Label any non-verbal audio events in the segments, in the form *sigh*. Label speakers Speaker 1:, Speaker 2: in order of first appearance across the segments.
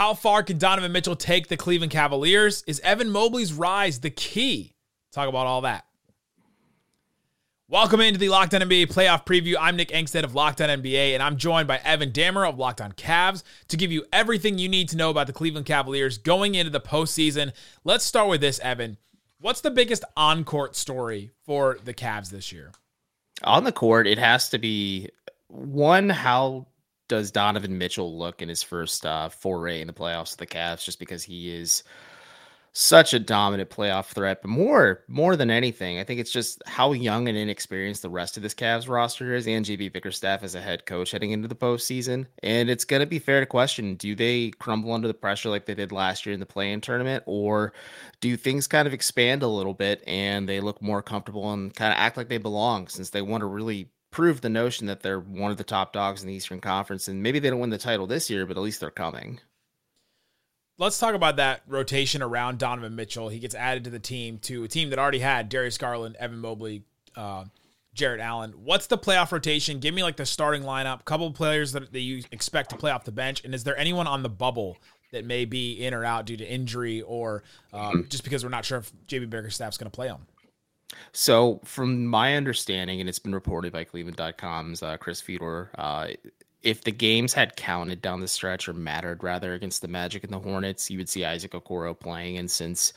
Speaker 1: How far can Donovan Mitchell take the Cleveland Cavaliers? Is Evan Mobley's rise the key? Talk about all that. Welcome into the Locked On NBA playoff preview. I'm Nick Angstadt of Locked On NBA, and I'm joined by Evan Dammarell of Locked On Cavs to give you everything you need to know about the Cleveland Cavaliers going into the postseason. Let's start with this, Evan. What's the biggest on court story for the Cavs this year?
Speaker 2: On the court, it has to be one, how does Donovan Mitchell look in his first uh, foray in the playoffs of the Cavs? Just because he is such a dominant playoff threat, but more more than anything, I think it's just how young and inexperienced the rest of this Cavs roster is, and JB Bickerstaff as a head coach heading into the postseason. And it's going to be fair to question: Do they crumble under the pressure like they did last year in the play-in tournament, or do things kind of expand a little bit and they look more comfortable and kind of act like they belong since they want to really prove the notion that they're one of the top dogs in the Eastern Conference. And maybe they don't win the title this year, but at least they're coming.
Speaker 1: Let's talk about that rotation around Donovan Mitchell. He gets added to the team to a team that already had Darius Garland, Evan Mobley, uh, Jarrett Allen. What's the playoff rotation? Give me like the starting lineup, couple of players that, that you expect to play off the bench, and is there anyone on the bubble that may be in or out due to injury or um, just because we're not sure if JB Bickerstaff's going to play him?
Speaker 2: So, from my understanding, and it's been reported by Cleveland.com's uh, Chris Fedor, uh, if the games had counted down the stretch or mattered rather against the Magic and the Hornets, you would see Isaac Okoro playing. And since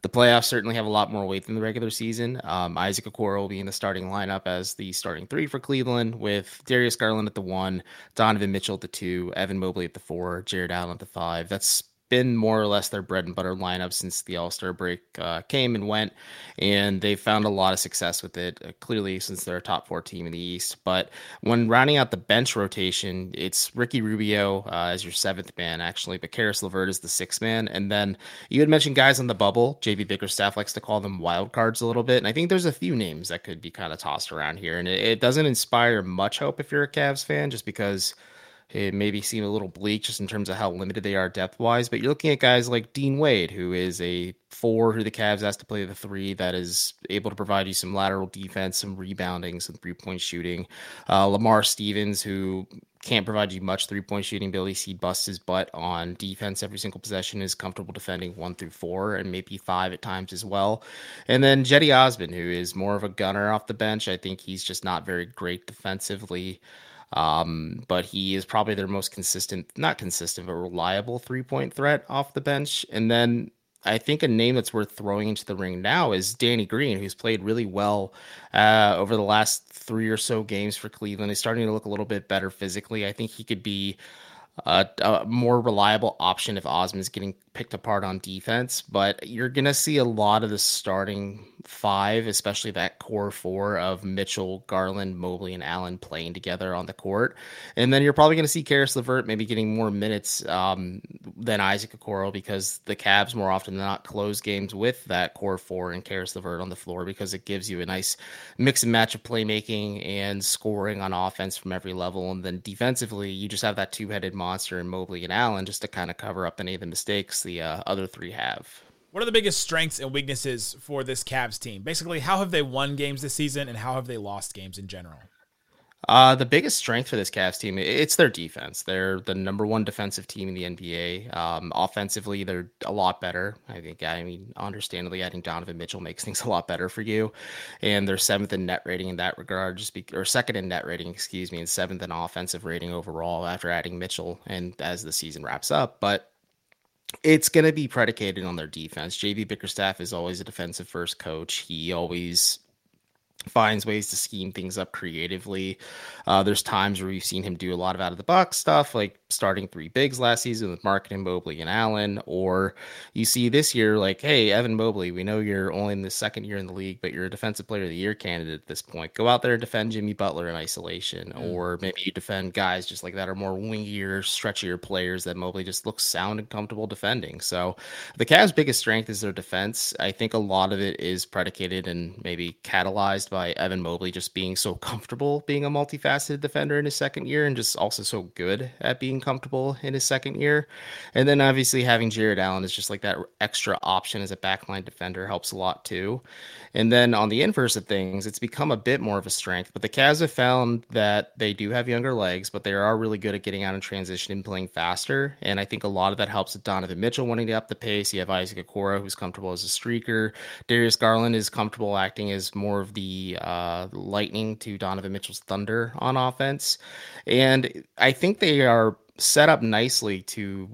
Speaker 2: the playoffs certainly have a lot more weight than the regular season, um, Isaac Okoro will be in the starting lineup as the starting three for Cleveland, with Darius Garland at the one, Donovan Mitchell at the two, Evan Mobley at the four, Jarrett Allen at the five. That's been more or less their bread and butter lineup since the All Star break uh, came and went, and they've found a lot of success with it. Uh, clearly, since they're a top four team in the East. But when rounding out the bench rotation, it's Ricky Rubio uh, as your seventh man, actually, but Caris LeVert is the sixth man, and then you had mentioned guys on the bubble. JB Bickerstaff likes to call them wild cards a little bit, and I think there's a few names that could be kind of tossed around here, and it, it doesn't inspire much hope if you're a Cavs fan, just because it maybe seem a little bleak just in terms of how limited they are depth wise. But you're looking at guys like Dean Wade, who is a four who the Cavs has to play the three that is able to provide you some lateral defense, some rebounding, some three point shooting. Uh, Lamar Stevens, who can't provide you much three point shooting ability. He busts his butt on defense every single possession, is comfortable defending one through four and maybe five at times as well. And then Cedi Osman, who is more of a gunner off the bench. I think he's just not very great defensively. Um, but he is probably their most consistent, not consistent, but reliable three point threat off the bench. And then I think a name that's worth throwing into the ring now is Danny Green, who's played really well uh, over the last three or so games for Cleveland. He's starting to look a little bit better physically. I think he could be a, a more reliable option if Osman's getting picked apart on defense. But you're going to see a lot of the starting five, especially that core four of Mitchell, Garland, Mobley, and Allen playing together on the court. And then you're probably going to see Caris LeVert maybe getting more minutes um, than Isaac Okoro because the Cavs more often than not close games with that core four and Caris LeVert on the floor because it gives you a nice mix and match of playmaking and scoring on offense from every level. And then defensively, you just have that two headed monster in Mobley and Allen just to kind of cover up any of the mistakes the uh, other three have.
Speaker 1: What are the biggest strengths and weaknesses for this Cavs team? Basically, how have they won games this season and how have they lost games in general?
Speaker 2: Uh, the biggest strength for this Cavs team, it's their defense. They're the number one defensive team in the NBA. Um, offensively, they're a lot better. I think, I mean, understandably, adding Donovan Mitchell makes *laughs* things a lot better for you. And they're seventh in net rating in that regard, just be, or second in net rating, excuse me, and seventh in offensive rating overall after adding Mitchell and as the season wraps up. But it's going to be predicated on their defense. JB Bickerstaff is always a defensive first coach. He always finds ways to scheme things up creatively. Uh, there's times where we've seen him do a lot of out of the box stuff, like starting three bigs last season with Markkanen, Mobley, and Allen. Or you see this year, like, hey, Evan Mobley, we know you're only in the second year in the league, but you're a defensive player of the year candidate at this point. Go out there and defend Jimmy Butler in isolation. Mm. Or maybe you defend guys just like that are more wingier, stretchier players that Mobley just looks sound and comfortable defending. So the Cavs' biggest strength is their defense. I think a lot of it is predicated and maybe catalyzed by Evan Mobley just being so comfortable being a multifaceted defender in his second year and just also so good at being comfortable in his second year. And then obviously having Jarrett Allen is just like that extra option as a backline defender helps a lot too. And then on the inverse of things, it's become a bit more of a strength. But the Cavs have found that they do have younger legs, but they are really good at getting out in transition and playing faster. And I think a lot of that helps with Donovan Mitchell wanting to up the pace. You have Isaac Okoro, who's comfortable as a streaker. Darius Garland is comfortable acting as more of the uh, lightning to Donovan Mitchell's thunder on offense. And I think they are set up nicely to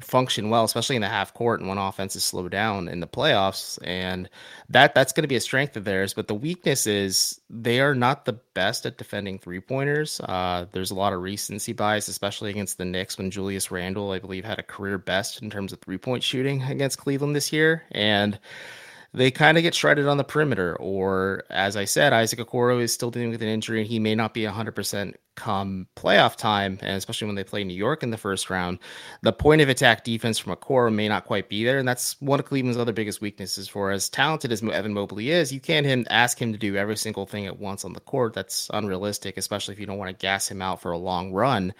Speaker 2: function well, especially in the half court and when offenses slow down in the playoffs. And that that's going to be a strength of theirs. But the weakness is they are not the best at defending three pointers. Uh, there's a lot of recency bias, especially against the Knicks when Julius Randle, I believe, had a career best in terms of three point shooting against Cleveland this year. And they kind of get shredded on the perimeter. Or, as I said, Isaac Okoro is still dealing with an injury and he may not be 100% come playoff time, and especially when they play New York in the first round. The point of attack defense from Okoro may not quite be there. And that's one of Cleveland's other biggest weaknesses. For as talented as Evan Mobley is, you can't him, ask him to do every single thing at once on the court. That's unrealistic, especially if you don't want to gas him out for a long run.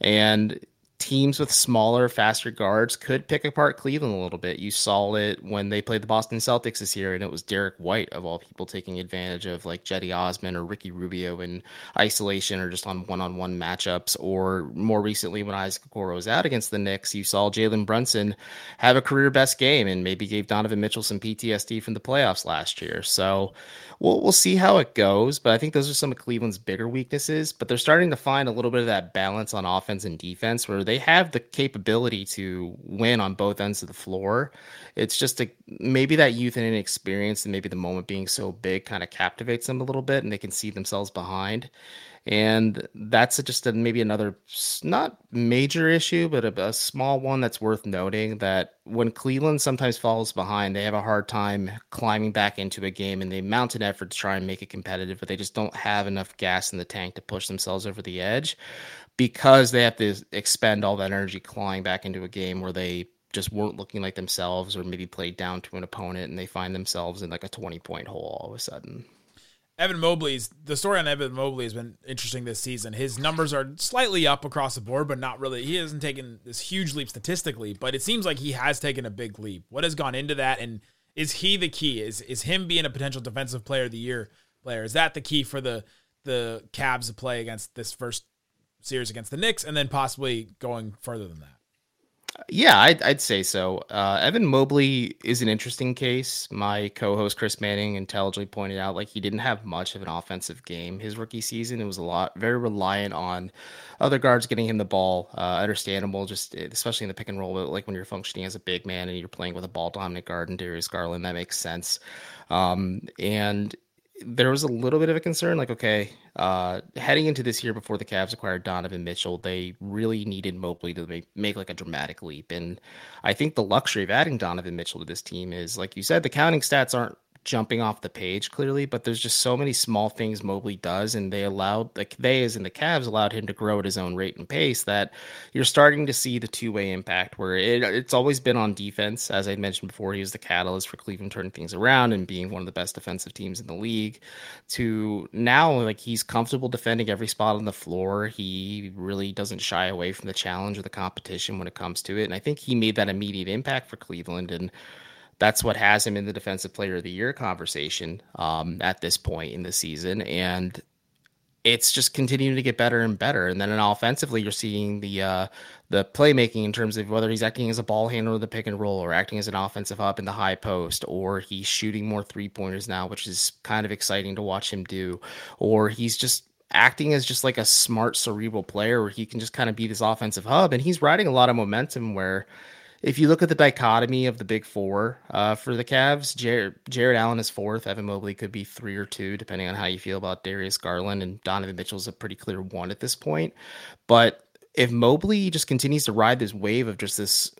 Speaker 2: And teams with smaller, faster guards could pick apart Cleveland a little bit. You saw it when they played the Boston Celtics this year, and it was Derrick White of all people taking advantage of like Cedi Osman or Ricky Rubio in isolation or just on one-on-one matchups. Or more recently, when Isaac Okoro was out against the Knicks, you saw Jalen Brunson have a career best game and maybe gave Donovan Mitchell some PTSD from the playoffs last year. So we'll we'll see how it goes. But I think those are some of Cleveland's bigger weaknesses. But they're starting to find a little bit of that balance on offense and defense where they have the capability to win on both ends of the floor. It's just a, maybe that youth and inexperience and maybe the moment being so big kind of captivates them a little bit and they can see themselves behind and that's just a, maybe another not major issue but a, a, small one that's worth noting that when cleveland sometimes falls behind they have a hard time climbing back into a game and they mount an effort to try and make it competitive but they just don't have enough gas in the tank to push themselves over the edge because they have to expend all that energy clawing back into a game where they just weren't looking like themselves or maybe played down to an opponent and they find themselves in like a 20 point hole all of a sudden
Speaker 1: Evan Mobley's the story on Evan Mobley has been interesting this season. His numbers are slightly up across the board, but not really. He hasn't taken this huge leap statistically, but it seems like he has taken a big leap. What has gone into that, and is he the key? Is is him being a potential defensive player of the year player? Is that the key for the the Cavs to play against this first series against the Knicks, and then possibly going further than that?
Speaker 2: Yeah, I'd, I'd say so. Uh, Evan Mobley is an interesting case. My co-host Chris Manning intelligently pointed out like he didn't have much of an offensive game his rookie season. It was a lot very reliant on other guards getting him the ball. Uh, understandable, just especially in the pick and roll, like when you're functioning as a big man and you're playing with a ball dominant guard and Darius Garland, that makes sense. Um, and there was a little bit of a concern like okay uh, heading into this year before the Cavs acquired Donovan Mitchell they really needed Mobley to make, make like a dramatic leap. And I think the luxury of adding Donovan Mitchell to this team is like you said the counting stats aren't jumping off the page clearly, but there's just so many small things Mobley does, and they allowed like they as in the Cavs allowed him to grow at his own rate and pace that you're starting to see the two way impact where it, it's always been on defense. As I mentioned before, he was the catalyst for Cleveland turning things around and being one of the best defensive teams in the league. To now, like he's comfortable defending every spot on the floor. He really doesn't shy away from the challenge or the competition when it comes to it, and I think he made that immediate impact for Cleveland and that's what has him in the defensive player of the year conversation um, at this point in the season. And it's just continuing to get better and better. And then in offensively, you're seeing the uh, the playmaking in terms of whether he's acting as a ball handler the pick and roll, or acting as an offensive hub in the high post, or he's shooting more three pointers now, which is kind of exciting to watch him do, or he's just acting as just like a smart cerebral player where he can just kind of be this offensive hub and he's riding a lot of momentum where if you look at the dichotomy of the big four uh, for the Cavs, Jarrett, Jarrett Allen is fourth. Evan Mobley could be three or two, depending on how you feel about Darius Garland. And Donovan Mitchell is a pretty clear one at this point. But if Mobley just continues to ride this wave of just this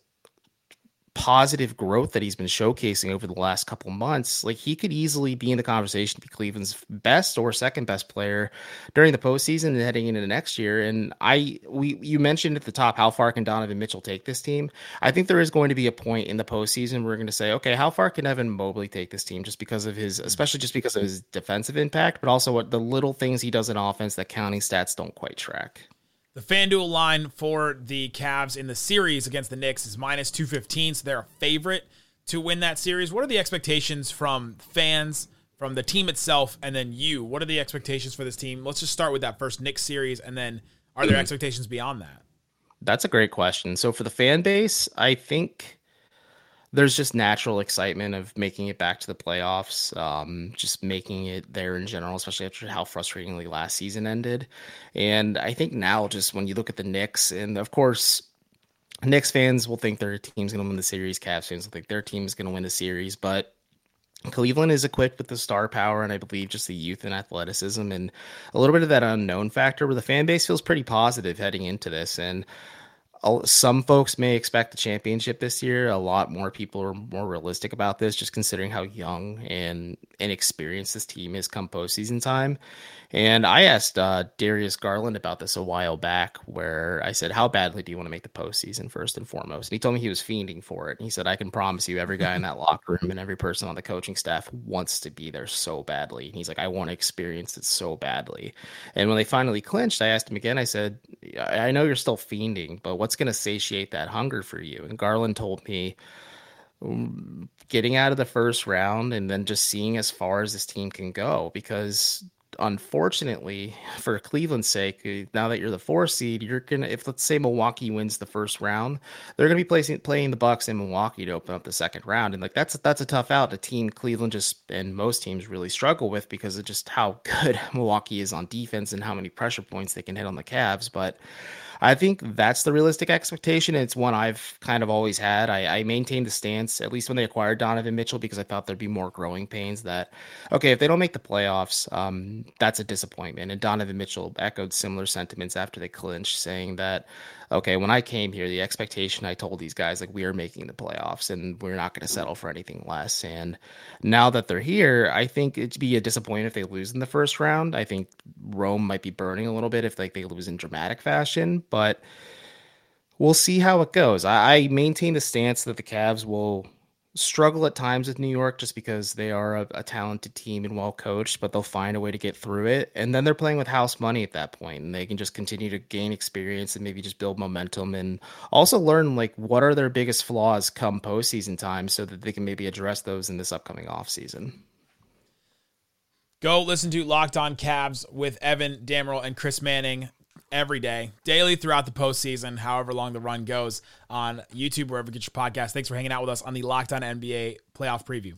Speaker 2: positive growth that he's been showcasing over the last couple months, like he could easily be in the conversation to be Cleveland's best or second best player during the postseason and heading into the next year. And I, we, you mentioned at the top how far can Donovan Mitchell take this team? I think there is going to be a point in the postseason where we're going to say, okay, how far can Evan Mobley take this team? Just because of his, especially just because of his defensive impact, but also what the little things he does in offense that counting stats don't quite track.
Speaker 1: The FanDuel line for the Cavs in the series against the Knicks is minus 215, so they're a favorite to win that series. What are the expectations from fans, from the team itself, and then you? What are the expectations for this team? Let's just start with that first Knicks series, and then are there *clears throat* expectations beyond that?
Speaker 2: That's a great question. So for the fan base, I think there's just natural excitement of making it back to the playoffs, um, just making it there in general, especially after how frustratingly last season ended. And I think now, just when you look at the Knicks, and of course, Knicks fans will think their team's going to win the series. Cavs fans will think their team's going to win the series, but Cleveland is equipped with the star power and I believe just the youth and athleticism and a little bit of that unknown factor where the fan base feels pretty positive heading into this. And some folks may expect the championship this year. A lot more people are more realistic about this, just considering how young and inexperienced this team is come postseason time. And I asked uh, Darius Garland about this a while back, where I said, How badly do you want to make the postseason first and foremost? And he told me he was fiending for it. And he said, I can promise you, every guy in that *laughs* locker room and every person on the coaching staff wants to be there so badly. And he's like, I want to experience it so badly. And when they finally clinched, I asked him again, I said, I know you're still fiending, but what's going to satiate that hunger for you? And Garland told me, mm, getting out of the first round and then just seeing as far as this team can go because unfortunately, for Cleveland's sake, uh, now that you're the four seed, you're gonna if let's say Milwaukee wins the first round, they're gonna be placing playing the Bucks in Milwaukee to open up the second round, and like that's that's a tough out. A team Cleveland just and most teams really struggle with because of just how *laughs* good Milwaukee is on defense and how many pressure points they can hit on the Cavs, but. I think that's the realistic expectation. It's one I've kind of always had. I, I maintained the stance, at least when they acquired Donovan Mitchell, because I thought there'd be more growing pains that, okay, if they don't make the playoffs, um, that's a disappointment. And Donovan Mitchell echoed similar sentiments after they clinched, saying that okay, when I came here, the expectation I told these guys like we are making the playoffs and we're not going to settle for anything less. And now that they're here, I think it'd be a disappointment if they lose in the first round. I think Rome might be burning a little bit if like they lose in dramatic fashion, but we'll see how it goes. I, I maintain the stance that the Cavs will struggle at times with New York just because they are a, a, talented team and well coached, but they'll find a way to get through it. And then they're playing with house money at that point, and they can just continue to gain experience and maybe just build momentum and also learn like what are their biggest flaws come postseason time so that they can maybe address those in this upcoming offseason.
Speaker 1: Go listen to Locked On Cavs with Evan Dammarell and Chris Manning every day, daily throughout the postseason, however long the run goes on YouTube, wherever you get your podcast. Thanks for hanging out with us on the Locked On NBA playoff preview.